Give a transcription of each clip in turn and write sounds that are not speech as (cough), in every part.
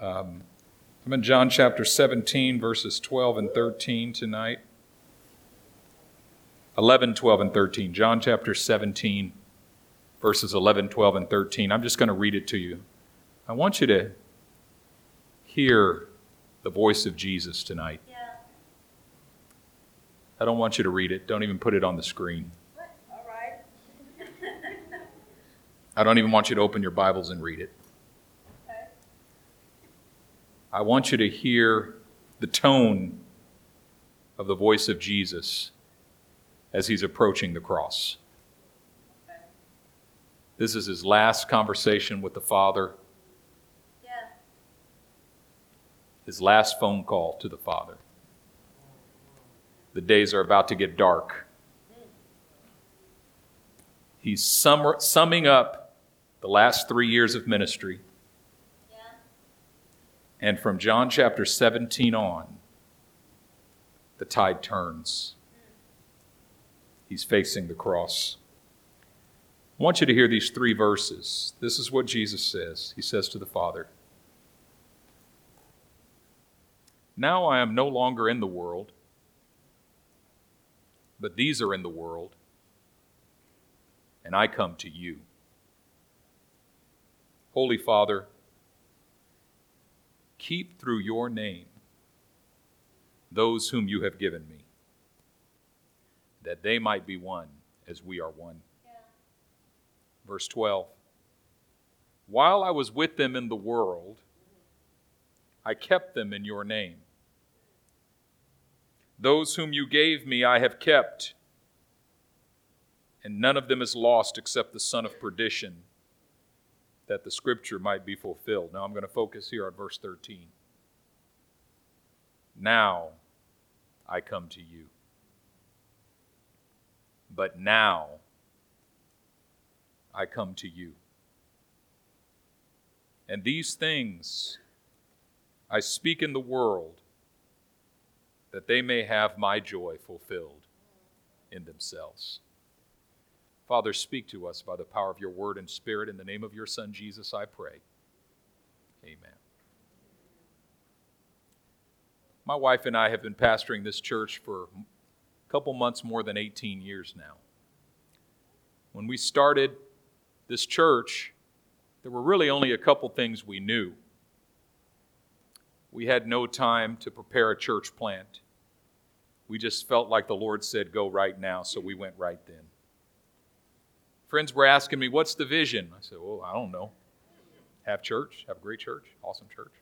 Um, I'm in John chapter 17, verses 12 and 13 tonight. 11, 12, and 13. John chapter 17, verses 11, 12, and 13. I'm just going to read it to you. I want you to hear the voice of Jesus tonight. Yeah. I don't want you to read it. Don't even put it on the screen. What? All right. (laughs) I don't even want you to open your Bibles and read it. I want you to hear the tone of the voice of Jesus as he's approaching the cross. This is his last conversation with the Father, Yeah. his last phone call to the Father. The days are about to get dark. He's sum- summing up the last three years of ministry. And from John chapter 17 on, the tide turns. He's facing the cross. I want you to hear these three verses. This is what Jesus says. He says to the Father, Now I am no longer in the world, but these are in the world, and I come to you. Holy Father, keep through your name those whom you have given me, that they might be one as we are one. Yeah. Verse 12 While I was with them in the world, I kept them in your name. Those whom you gave me I have kept, and none of them is lost except the son of perdition, that the scripture might be fulfilled. Now I'm going to focus here on verse 13. Now I come to you. But now I come to you. And these things I speak in the world that they may have my joy fulfilled in themselves. Father, speak to us by the power of your word and spirit. In the name of your Son, Jesus, I pray. Amen. My wife and I have been pastoring this church for a couple months more than 18 years now. When we started this church, there were really only a couple things we knew. We had no time to prepare a church plant. We just felt like the Lord said, go right now, so we went right then. Friends were asking me, What's the vision? I said, Well, I don't know. Have church, have a great church, awesome church.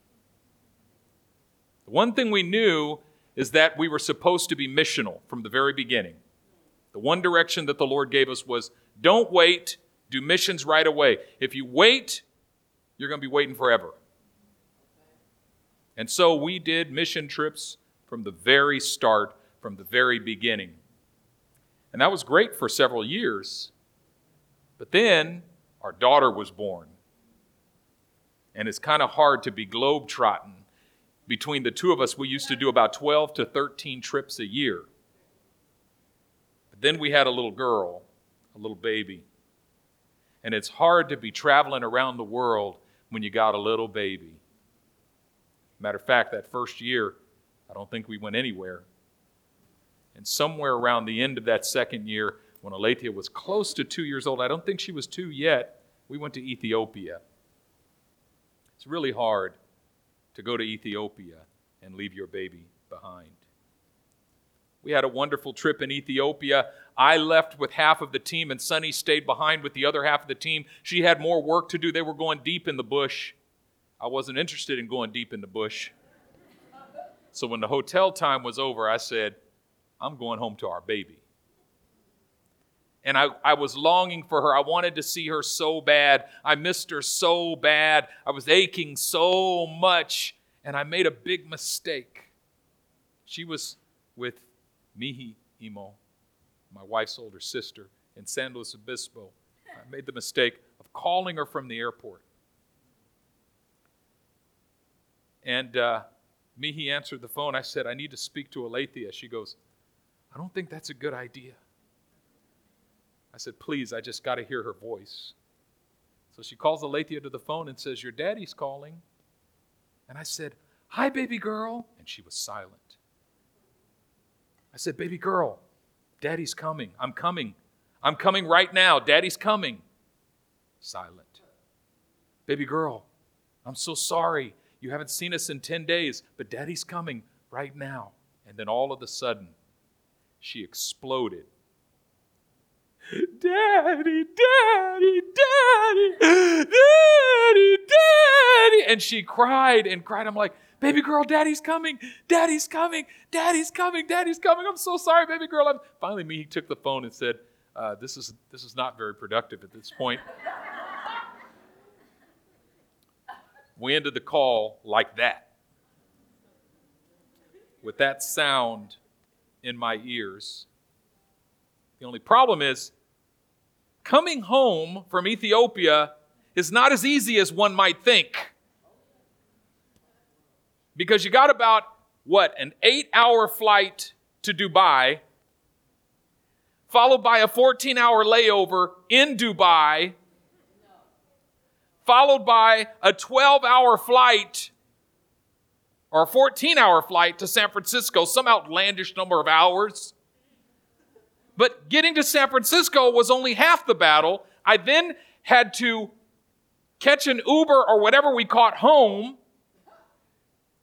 The one thing we knew is that we were supposed to be missional from the very beginning. The one direction that the Lord gave us was don't wait, do missions right away. If you wait, you're going to be waiting forever. And so we did mission trips from the very start, from the very beginning. And that was great for several years. But then our daughter was born. And it's kind of hard to be globe-trotting. Between the two of us, we used to do about 12 to 13 trips a year. But then we had a little girl, a little baby. And it's hard to be traveling around the world when you got a little baby. Matter of fact, that first year, I don't think we went anywhere. And somewhere around the end of that second year, when Alethea was close to two years old, I don't think she was two yet, we went to Ethiopia. It's really hard to go to Ethiopia and leave your baby behind. We had a wonderful trip in Ethiopia. I left with half of the team, and Sunny stayed behind with the other half of the team. She had more work to do. They were going deep in the bush. I wasn't interested in going deep in the bush. So when the hotel time was over, I said, I'm going home to our baby. And I, I was longing for her. I wanted to see her so bad. I missed her so bad. I was aching so much. And I made a big mistake. She was with Mihi Imo, my wife's older sister, in San Luis Obispo. I made the mistake of calling her from the airport. And uh, Mihi answered the phone. I said, I need to speak to Alethea. She goes, I don't think that's a good idea. I said, Please, I just got to hear her voice. So she calls Alethea to the phone and says, Your daddy's calling. And I said, Hi, baby girl. And she was silent. I said, Baby girl, daddy's coming. I'm coming. I'm coming right now. Daddy's coming. Silent. Baby girl, I'm so sorry. You haven't seen us in 10 days, but daddy's coming right now. And then all of a sudden, she exploded. Daddy, daddy, daddy, daddy, daddy. And she cried and cried. I'm like, baby girl, daddy's coming, daddy's coming, daddy's coming, daddy's coming. I'm so sorry, baby girl. I'm... Finally, Mihi took the phone and said, uh, this, is, this is not very productive at this point. we ended the call like that, with that sound in my ears. The only problem is, coming home from Ethiopia is not as easy as one might think. Because you got about, what, an eight hour flight to Dubai, followed by a 14 hour layover in Dubai, followed by a 12 hour flight or a 14 hour flight to San Francisco, some outlandish number of hours. But getting to San Francisco was only half the battle. I then had to catch an Uber or whatever we caught home,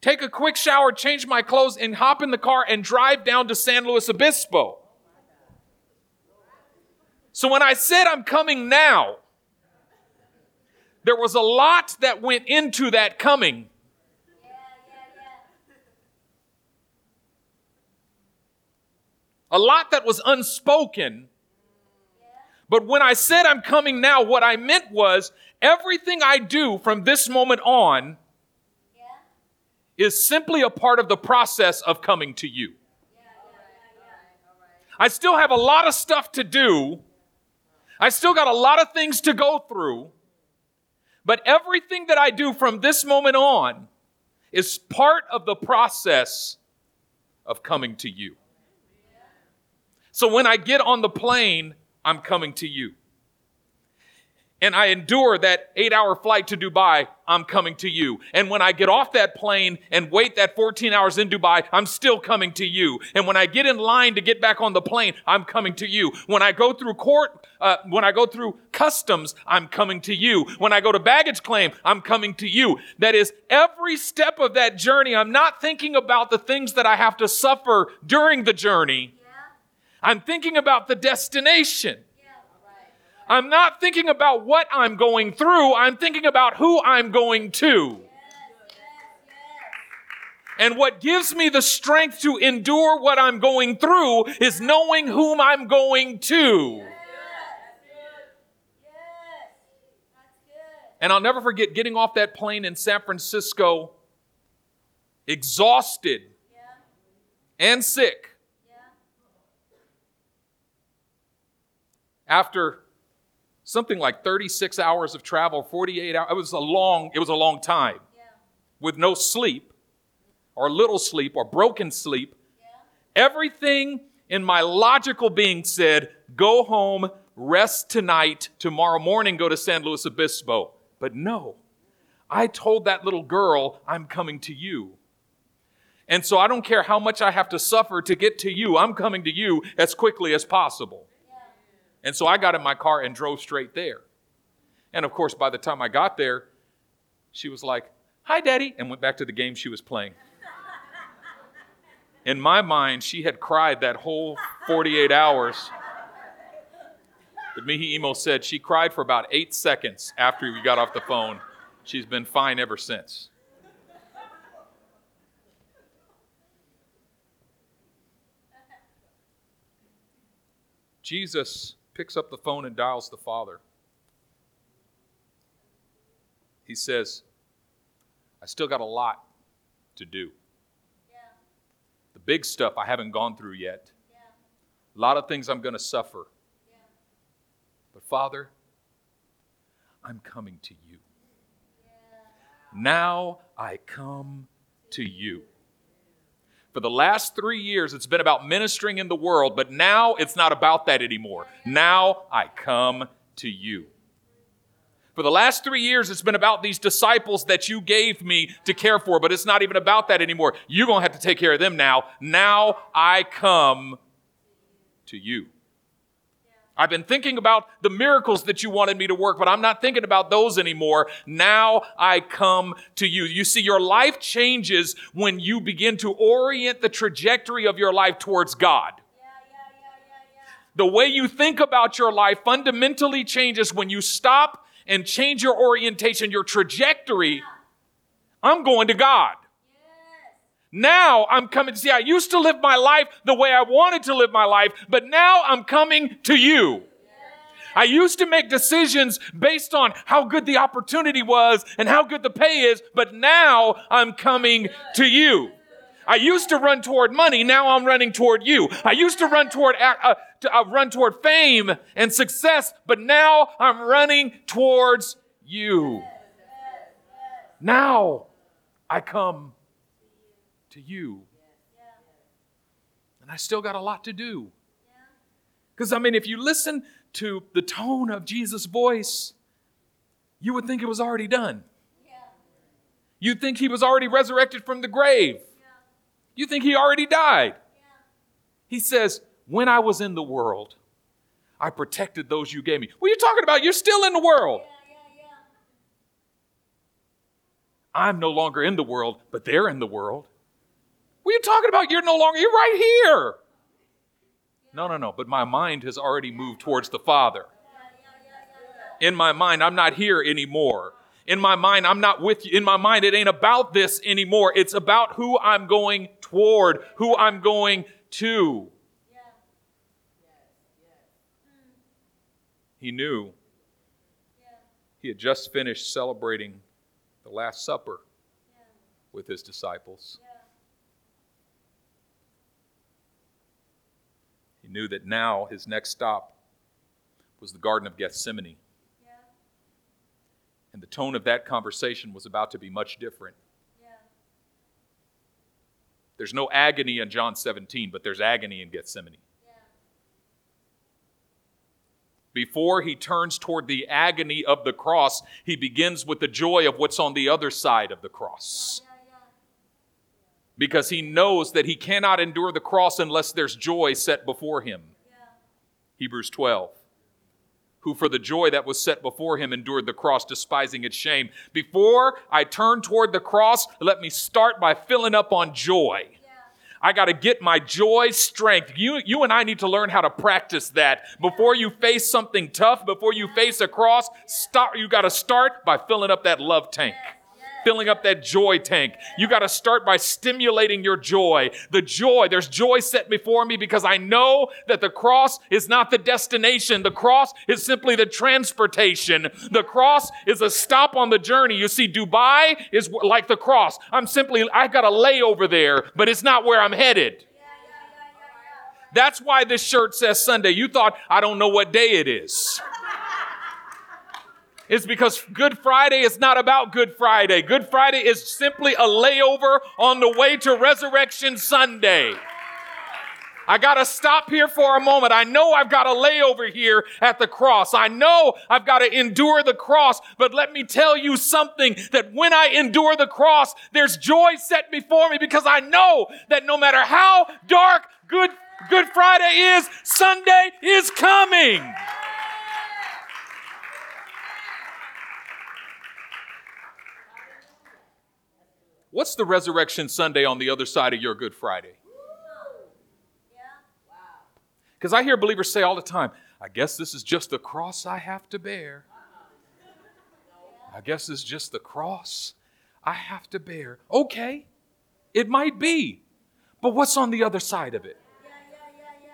take a quick shower, change my clothes, and hop in the car and drive down to San Luis Obispo. So when I said I'm coming now, there was a lot that went into that coming. Yeah, yeah, yeah. A lot that was unspoken. But when I said I'm coming now, what I meant was everything I do from this moment on Yeah, is simply a part of the process of coming to you. yeah, yeah. I still have a lot of stuff to do. I still got a lot of things to go through. But everything that I do from this moment on is part of the process of coming to you. So when I get on the plane, I'm coming to you. And I endure that eight hour flight to Dubai, I'm coming to you. And when I get off that plane and wait that 14 hours in Dubai, I'm still coming to you. And when I get in line to get back on the plane, I'm coming to you. When I go through court, uh, when I go through customs, I'm coming to you. When I go to baggage claim, I'm coming to you. That is, every step of that journey, I'm not thinking about the things that I have to suffer during the journey. I'm thinking about the destination. yeah. All right. I'm not thinking about what I'm going through. I'm thinking about who I'm going to. And what gives me the strength to endure what I'm going through is knowing whom I'm going to. Good. That's good. Yes. That's good. And I'll never forget getting off that plane in San Francisco, exhausted and sick yeah. After something like 36 hours of travel, 48 hours. It was a long, it was a long time Yeah, with no sleep or little sleep or broken sleep. yeah. Everything in my logical being said, go home, rest tonight, tomorrow morning go to San Luis Obispo. But no, I told that little girl, I'm coming to you. And so I don't care how much I have to suffer to get to you, I'm coming to you as quickly as possible. And so I got in my car and drove straight there. And of course, by the time I got there, she was like, Hi, Daddy, and went back to the game she was playing. In my mind, she had cried that whole 48 hours. But Mihi Imo said she cried for about eight seconds after we got off the phone. She's been fine ever since. Jesus picks up the phone and dials the Father. He says, I still got a lot to do. Yeah, The big stuff I haven't gone through yet. yeah, A lot of things I'm going to suffer. yeah. But Father, I'm coming to you. Yeah. Now I come to you. For the last three years, it's been about ministering in the world, but now it's not about that anymore. Now I come to you. For the last three years, it's been about these disciples that you gave me to care for, but it's not even about that anymore. You're going to have to take care of them now. Now I come to you. I've been thinking about the miracles that you wanted me to work, but I'm not thinking about those anymore. Now I come to you. You see, your life changes when you begin to orient the trajectory of your life towards God. The way you think about your life fundamentally changes when you stop and change your orientation, your trajectory. I'm going to God. Now I'm coming. To see, I used to live my life the way I wanted to live my life, but now I'm coming to you. I used to make decisions based on how good the opportunity was and how good the pay is, but now I'm coming to you. I used to run toward money, now I'm running toward you. I used to run toward uh, uh, to, uh, run toward fame and success, but now I'm running towards you. Now I come to you. And I still got a lot to do. Because, I mean, if you listen to the tone of Jesus' voice, you would think it was already done. You'd think he was already resurrected from the grave. You think he already died. He says, When I was in the world, I protected those you gave me. What are you talking about? You're still in the world. I'm no longer in the world, but they're in the world. What are you talking about? You're no longer, you're right here. No, no, no, but my mind has already moved towards the Father. In my mind, I'm not here anymore. In my mind, I'm not with you. In my mind, it ain't about this anymore. It's about who I'm going toward, who I'm going to. He knew he had just finished celebrating the Last Supper with his disciples. He knew that now his next stop was the Garden of Gethsemane. Yeah. And the tone of that conversation was about to be much different. Yeah. There's no agony in John 17, but there's agony in Gethsemane. Yeah. Before he turns toward the agony of the cross, he begins with the joy of what's on the other side of the cross. Because he knows that he cannot endure the cross unless there's joy set before him. Yeah. Hebrews 12. Who for the joy that was set before him endured the cross, despising its shame. Before I turn toward the cross, let me start by filling up on joy. Yeah. I got to get my joy strength. You, you and I need to learn how to practice that. Before you face something tough, before you face a cross, start, you got to start by filling up that love tank. Filling up that joy tank. You got to start by stimulating your joy. The joy, there's joy set before me because I know that the cross is not the destination. The cross is simply the transportation. The cross is a stop on the journey. You see, Dubai is like the cross. I'm simply, I've got a layover there, but it's not where I'm headed. That's why this shirt says Sunday. You thought, I don't know what day it is. It's because Good Friday is not about Good Friday. Good Friday is simply a layover on the way to Resurrection Sunday. I got to stop here for a moment. I know I've got a layover here at the cross. I know I've got to endure the cross, but let me tell you something that when I endure the cross, there's joy set before me because I know that no matter how dark Good, Good Friday is, Sunday is coming. What's the Resurrection Sunday on the other side of your Good Friday? Because I hear believers say all the time, I guess this is just the cross I have to bear. I guess it's just the cross I have to bear. Okay, it might be, but what's on the other side of it? Yeah. Yeah.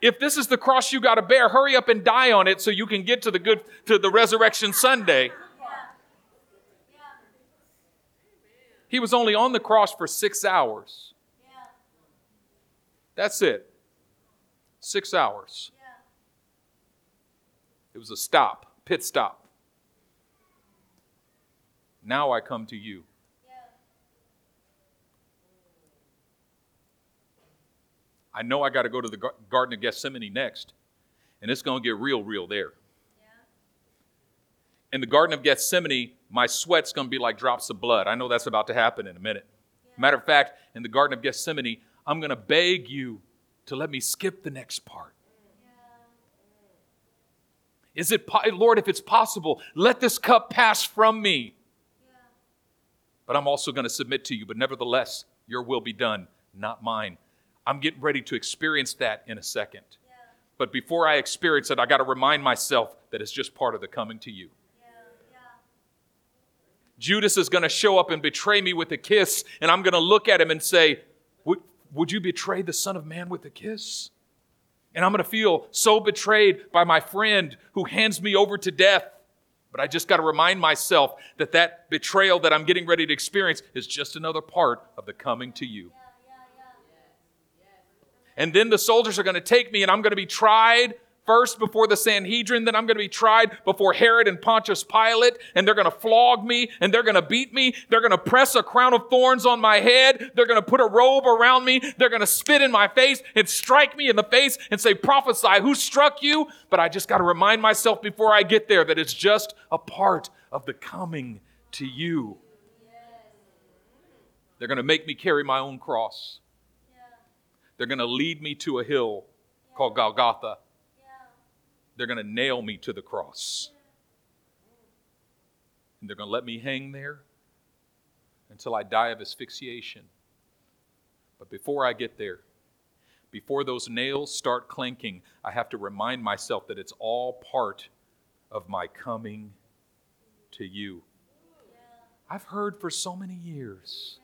Yeah. If this is the cross you got to bear, hurry up and die on it so you can get to the good to the resurrection Sunday. Yeah. Yeah. He was only on the cross for 6 hours. Yeah. That's it. 6 hours. Yeah. It was a stop, pit stop. Now I come to you. Yeah. I know I got to go to the Garden of Gethsemane next, and it's going to get real, real there. Yeah. in the Garden of Gethsemane, my sweat's going to be like drops of blood. I know that's about to happen in a minute. Matter of fact, in the Garden of Gethsemane, I'm going to beg you to let me skip the next part. Is it, Lord, if it's possible, let this cup pass from me. But I'm also going to submit to you, but nevertheless, your will be done, not mine. I'm getting ready to experience that in a second. But before I experience it, I got to remind myself that it's just part of the coming to you. Judas is going to show up and betray me with a kiss, and I'm going to look at him and say, would, would you betray the Son of Man with a kiss? And I'm going to feel so betrayed by my friend who hands me over to death. But I just got to remind myself that that betrayal that I'm getting ready to experience is just another part of the coming to you. And then the soldiers are going to take me and I'm going to be tried first before the Sanhedrin, then I'm going to be tried before Herod and Pontius Pilate, and they're going to flog me, and they're going to beat me. They're going to press a crown of thorns on my head. They're going to put a robe around me. They're going to spit in my face and strike me in the face and say, prophesy, who struck you? But I just got to remind myself before I get there that it's just a part of the coming to you. They're going to make me carry my own cross. They're going to lead me to a hill called Golgotha they're going to nail me to the cross. And they're going to let me hang there until I die of asphyxiation. But before I get there, before those nails start clanking, I have to remind myself that it's all part of my coming to you. I've heard for so many years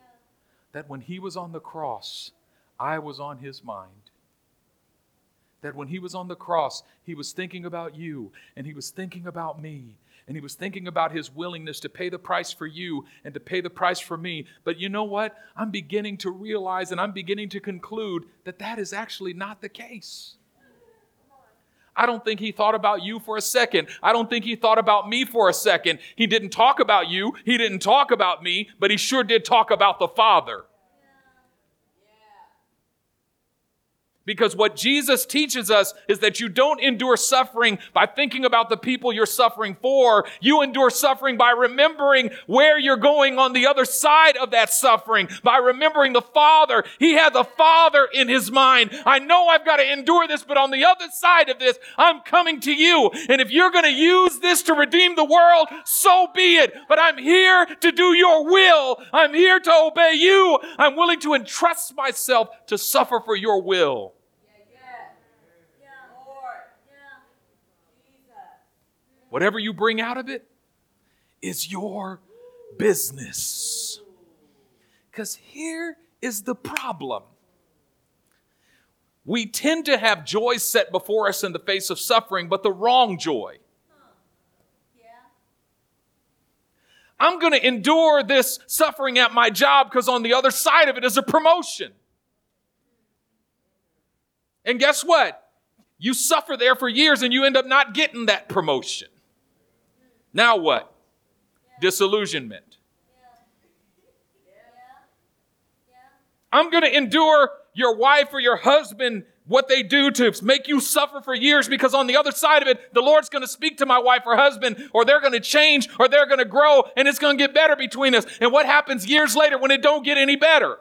that when he was on the cross, I was on his mind that when he was on the cross, he was thinking about you and he was thinking about me and he was thinking about his willingness to pay the price for you and to pay the price for me. But you know what? I'm beginning to realize and I'm beginning to conclude that that is actually not the case. I don't think he thought about you for a second. I don't think he thought about me for a second. He didn't talk about you, he didn't talk about me, but he sure did talk about the Father. Because what Jesus teaches us is that you don't endure suffering by thinking about the people you're suffering for. You endure suffering by remembering where you're going on the other side of that suffering, by remembering the Father. He had the Father in his mind. I know I've got to endure this, but on the other side of this, I'm coming to you. And if you're going to use this to redeem the world, so be it. But I'm here to do your will. I'm here to obey you. I'm willing to entrust myself to suffer for your will. Whatever you bring out of it is your business. Because here is the problem. We tend to have joy set before us in the face of suffering, but the wrong joy. I'm going to endure this suffering at my job because on the other side of it is a promotion. And guess what? You suffer there for years and you end up not getting that promotion. Now what? Disillusionment. I'm going to endure your wife or your husband what they do to make you suffer for years because on the other side of it, the Lord's going to speak to my wife or husband, or they're going to change, or they're going to grow, and it's going to get better between us. And what happens years later when it don't get any better?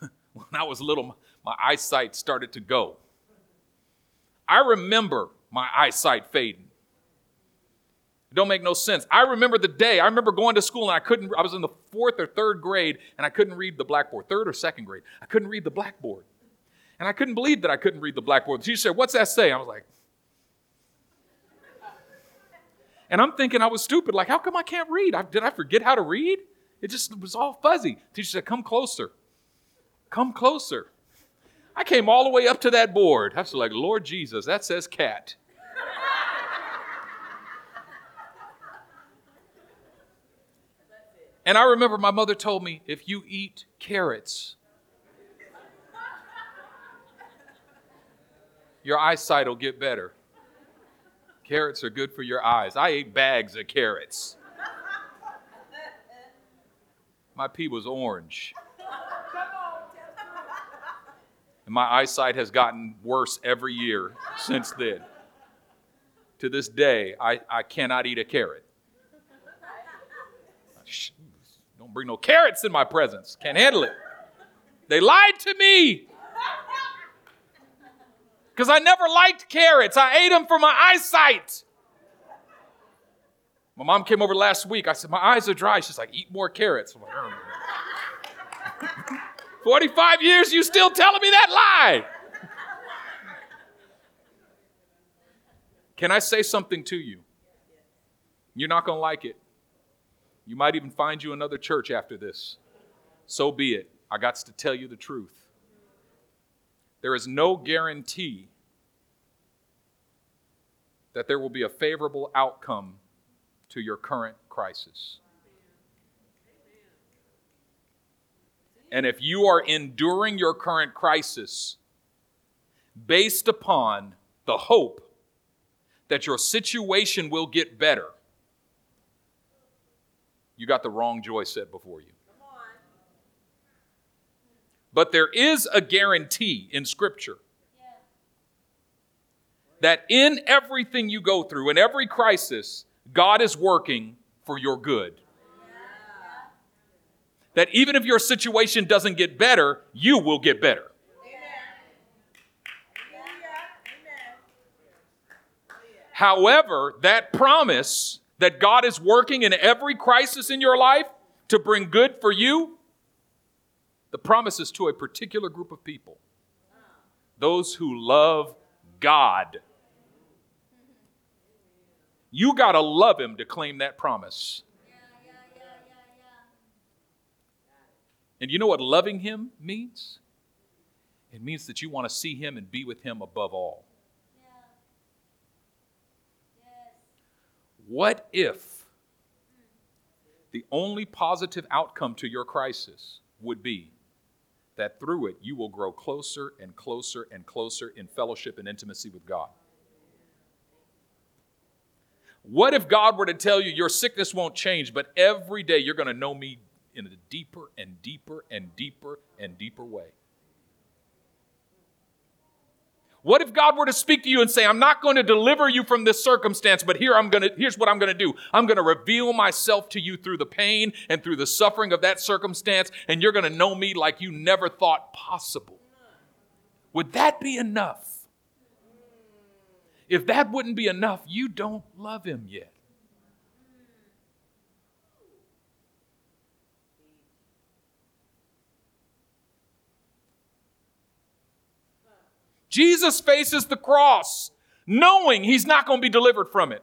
(laughs) when I was little, my eyesight started to go. I remember my eyesight fading. It don't make no sense. I remember the day. I remember going to school and I couldn't. I was in the fourth or third grade and I couldn't read the blackboard. Third or second grade, I couldn't read the blackboard, and I couldn't believe that I couldn't read the blackboard. She said, "What's that say?" I was like, and I'm thinking I was stupid. Like, how come I can't read? I, did I forget how to read? It just was all fuzzy. Teacher said, "Come closer. Come closer." I came all the way up to that board. I was like, Lord Jesus, that says cat. and I remember my mother told me if you eat carrots, your eyesight will get better. Carrots are good for your eyes. I ate bags of carrots. My pee was orange. And my eyesight has gotten worse every year since then. To this day, I, I cannot eat a carrot. Don't bring no carrots in my presence. Can't handle it. They lied to me. Because I never liked carrots. I ate them for my eyesight. My mom came over last week. I said, My eyes are dry. She's like, Eat more carrots. I'm like. 45 years, you still telling me that lie. Can I say something to you? You're not going to like it. You might even find you another church after this. So be it. I got to tell you the truth. There is no guarantee that there will be a favorable outcome to your current crisis. And if you are enduring your current crisis based upon the hope that your situation will get better, you got the wrong joy set before you. But there is a guarantee in Scripture that in everything you go through, in every crisis, God is working for your good. That even if your situation doesn't get better, you will get better. However, that promise that God is working in every crisis in your life to bring good for you, the promise is to a particular group of people those who love God. You got to love Him to claim that promise. Yeah, yeah, yeah, yeah, yeah. And you know what loving Him means? It means that you want to see Him and be with Him above all. Yeah. Yes. What if the only positive outcome to your crisis would be that through it you will grow closer and closer and closer in fellowship and intimacy with God? What if God were to tell you your sickness won't change, but every day you're going to know me in a deeper and deeper and deeper and deeper way? What if God were to speak to you and say, I'm not going to deliver you from this circumstance, but here I'm going to, here's what I'm going to do. I'm going to reveal myself to you through the pain and through the suffering of that circumstance, and you're going to know me like you never thought possible. Would that be enough? If that wouldn't be enough, you don't love him yet. Jesus faces the cross knowing he's not going to be delivered from it.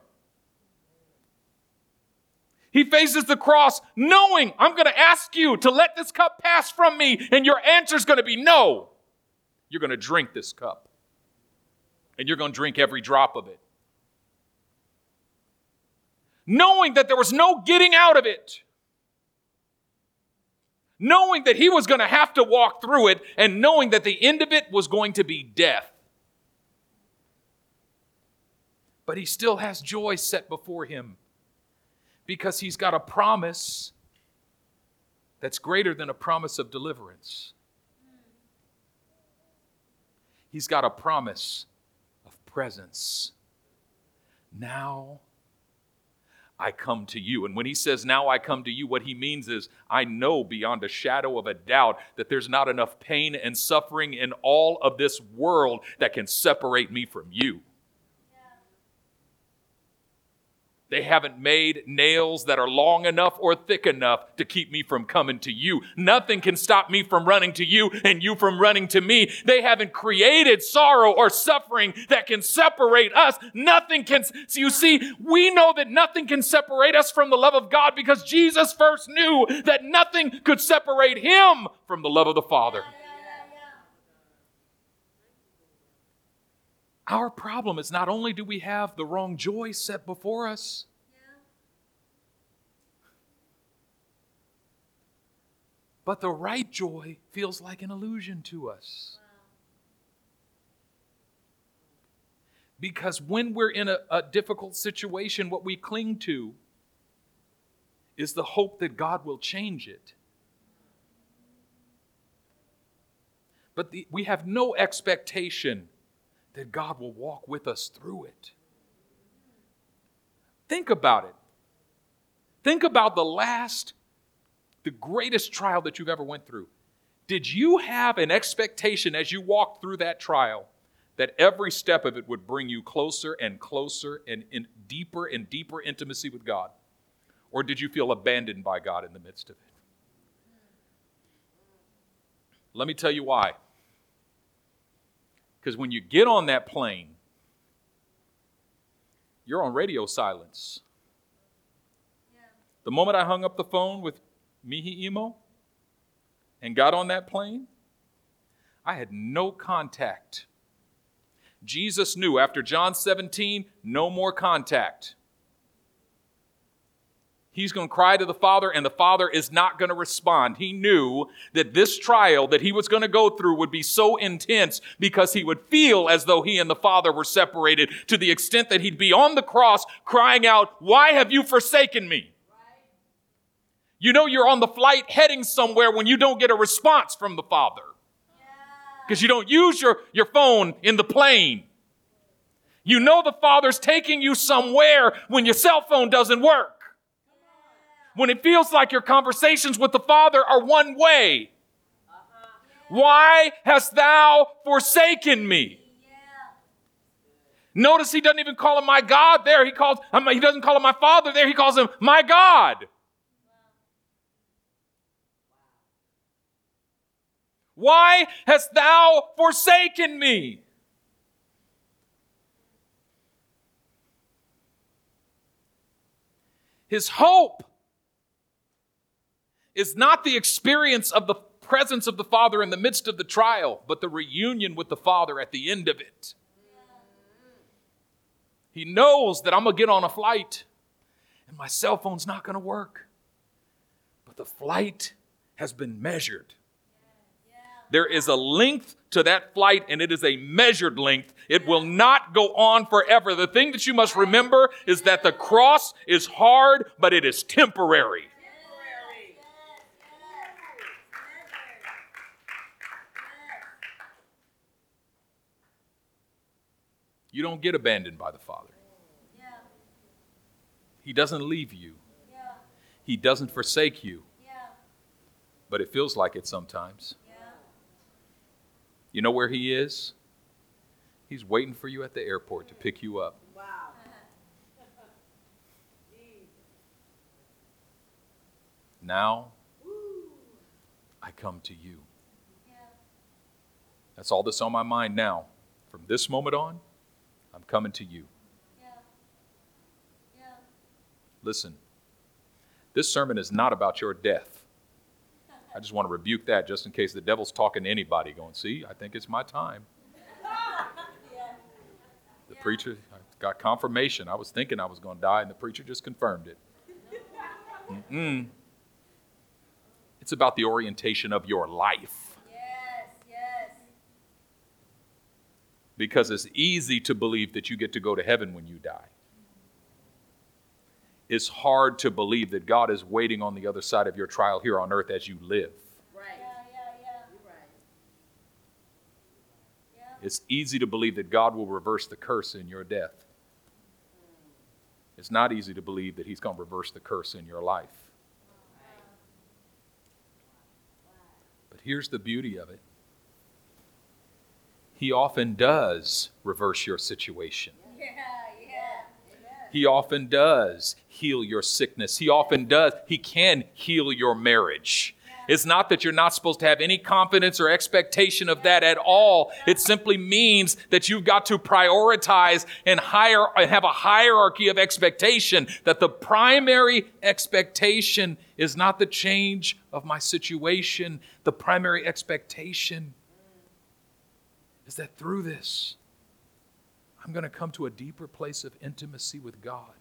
He faces the cross knowing I'm going to ask you to let this cup pass from me, and your answer is going to be no. You're going to drink this cup, and you're going to drink every drop of it. Knowing that there was no getting out of it knowing that he was going to have to walk through it and knowing that the end of it was going to be death. But he still has joy set before him because he's got a promise that's greater than a promise of deliverance. He's got a promise of presence. Now I come to you. And when he says, Now I come to you, what he means is, I know beyond a shadow of a doubt that there's not enough pain and suffering in all of this world that can separate me from you. They haven't made nails that are long enough or thick enough to keep me from coming to you. Nothing can stop me from running to you and you from running to me. They haven't created sorrow or suffering that can separate us. Nothing can. So you see, we know that nothing can separate us from the love of God because Jesus first knew that nothing could separate him from the love of the Father. Yeah, yeah, yeah. Our problem is not only do we have the wrong joy set before us, Yeah. but the right joy feels like an illusion to us. Because when we're in a, a difficult situation, what we cling to is the hope that God will change it. But the, we have no expectation that God will walk with us through it. Think about it. Think about the last, the greatest trial that you've ever went through. Did you have an expectation as you walked through that trial that every step of it would bring you closer and closer and in deeper and deeper intimacy with God? Or did you feel abandoned by God in the midst of it? Let me tell you why. Because when you get on that plane, you're on radio silence. The moment I hung up the phone with Mihi Imo and got on that plane, I had no contact. Jesus knew after John 17, no more contact. He's going to cry to the Father, and the Father is not going to respond. He knew that this trial that he was going to go through would be so intense because he would feel as though he and the Father were separated to the extent that he'd be on the cross crying out, Why have you forsaken me? You know, you're on the flight heading somewhere when you don't get a response from the Father because you don't use your, your phone in the plane. You know the Father's taking you somewhere when your cell phone doesn't work when it feels like your conversations with the Father are one way. Uh-huh. Why hast thou forsaken me? Notice he doesn't even call him my God there. He calls he doesn't call him my father there. He calls him my God. Why hast thou forsaken me? His hope is not the experience of the presence of the Father in the midst of the trial, but the reunion with the Father at the end of it. He knows that I'm going to get on a flight and my cell phone's not going to work. But the flight has been measured. There is a length to that flight, and it is a measured length. It will not go on forever. The thing that you must remember is that the cross is hard, but it is temporary. You don't get abandoned by the Father. Yeah. He doesn't leave you, Yeah. He doesn't forsake you, Yeah. but it feels like it sometimes. Yeah. You know where He is? He's waiting for you at the airport to pick you up. Wow. (laughs) Now, I come to you. Yeah. That's all that's on my mind now. From this moment on, I'm coming to you. Yeah. Yeah. Listen, this sermon is not about your death. I just want to rebuke that just in case the devil's talking to anybody, going, See, I think it's my time. (laughs) The preacher got confirmation. I was thinking I was going to die, and the preacher just confirmed it. (laughs) Mm-mm. It's about the orientation of your life. Yes. Yes. Because it's easy to believe that you get to go to heaven when you die. It's hard to believe that God is waiting on the other side of your trial here on earth as you live. Right. Yeah. Yeah. Yeah. You're right. It's easy to believe that God will reverse the curse in your death. It's not easy to believe that He's going to reverse the curse in your life. But here's the beauty of it He often does reverse your situation. (laughs) Yeah. Yeah. He often does heal your sickness. He often does. He can heal your marriage. It's not that you're not supposed to have any confidence or expectation of that at all. It simply means that you've got to prioritize and hire and have a hierarchy of expectation that the primary expectation is not the change of my situation. The primary expectation is that through this, I'm going to come to a deeper place of intimacy with God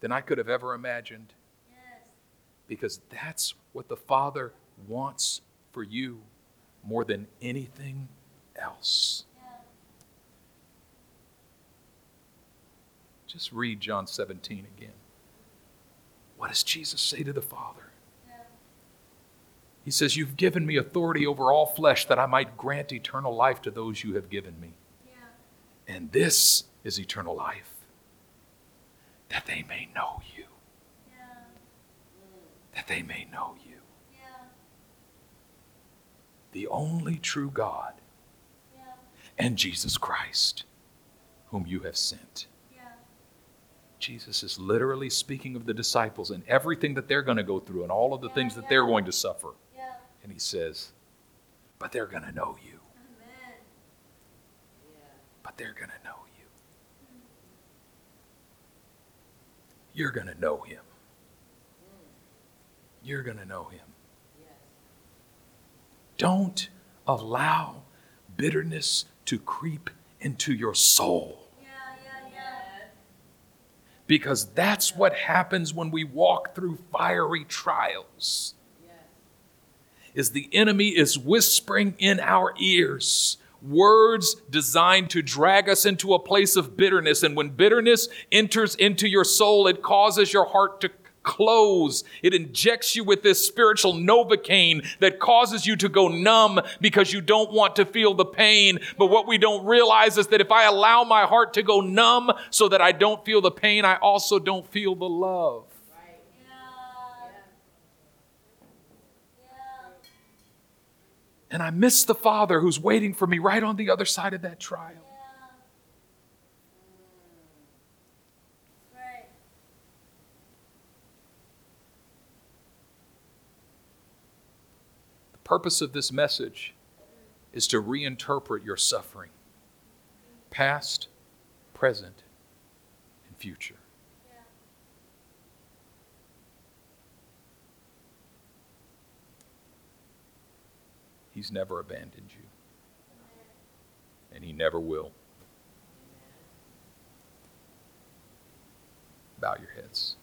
than I could have ever imagined because that's what the Father wants for you more than anything else. Just read John 17 again. What does Jesus say to the Father? He says, You've given me authority over all flesh that I might grant eternal life to those you have given me. Yeah. And this is eternal life that they may know you, Yeah. that they may know you, Yeah. the only true God, Yeah. and Jesus Christ, whom you have sent. Jesus is literally speaking of the disciples and everything that they're going to go through and all of the things that they're going to suffer. And he says, But they're going to know you. Amen. But they're going to know you. You're going to know him. Mm. You're going to know him. Don't allow bitterness to creep into your soul. Yeah. Yeah. Yeah. Because that's what happens when we walk through fiery trials. Is the enemy is whispering in our ears. Words designed to drag us into a place of bitterness. And when bitterness enters into your soul it causes your heart to close. It injects you with this spiritual novocaine that causes you to go numb because you don't want to feel the pain. But what we don't realize is that if i allow my heart to go numb so that i don't feel the pain i also don't feel the love Yeah. Yeah. And I miss the Father who's waiting for me right on the other side of that trial. The purpose of this message is to reinterpret your suffering past, present, and future. He's never abandoned you, and He never will. Bow your heads.